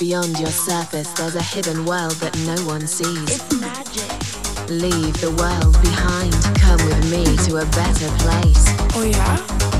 Beyond your surface, there's a hidden world that no one sees. It's magic. Leave the world behind. Come with me to a better place. Oh, yeah?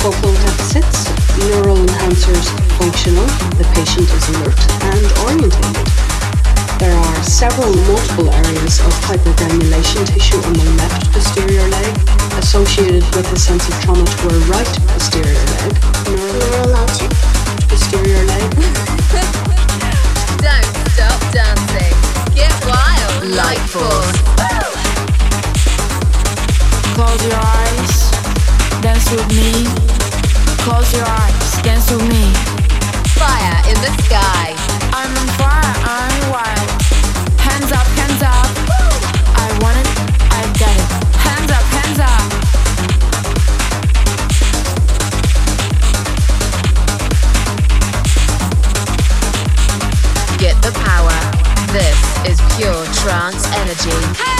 vocal headsets, neural enhancers functional, the patient is alert and orientated. There are several multiple areas of hypergranulation tissue on the left posterior leg, associated with a sense of trauma to her right posterior leg. Neurologic posterior leg. Don't stop dancing. Get wild, light force. Close your eyes with me. Close your eyes, dance with me. Fire in the sky. I'm on fire, I'm wild. Hands up, hands up. Woo! I want it, I got it. Hands up, hands up. Get the power. This is pure trance energy. Hey!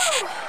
Woo!